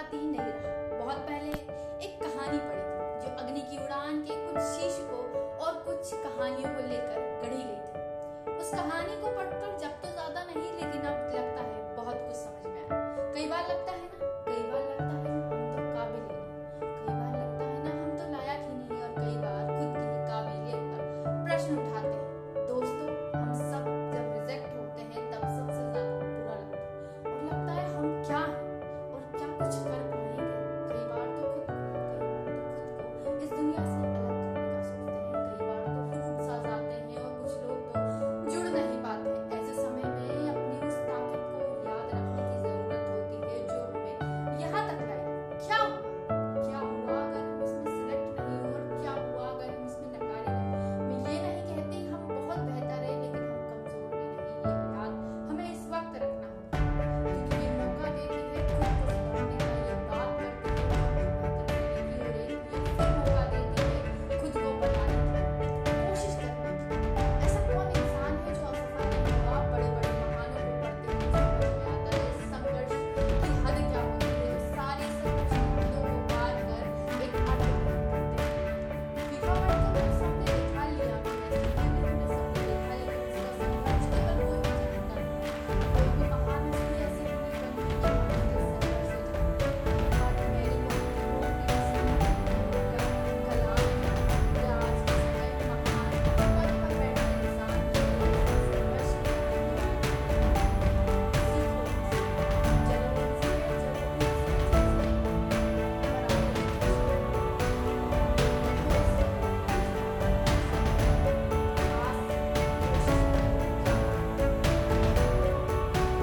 बात ही नहीं रहा। बहुत पहले एक कहानी पढ़ी थी, जो अग्नि की उड़ान के कुछ शीर्षकों और कुछ कहानियों को लेकर गढ़ी गई थी। उस कहानी को पढ़कर जब तो ज़्यादा नहीं, लेकिन अब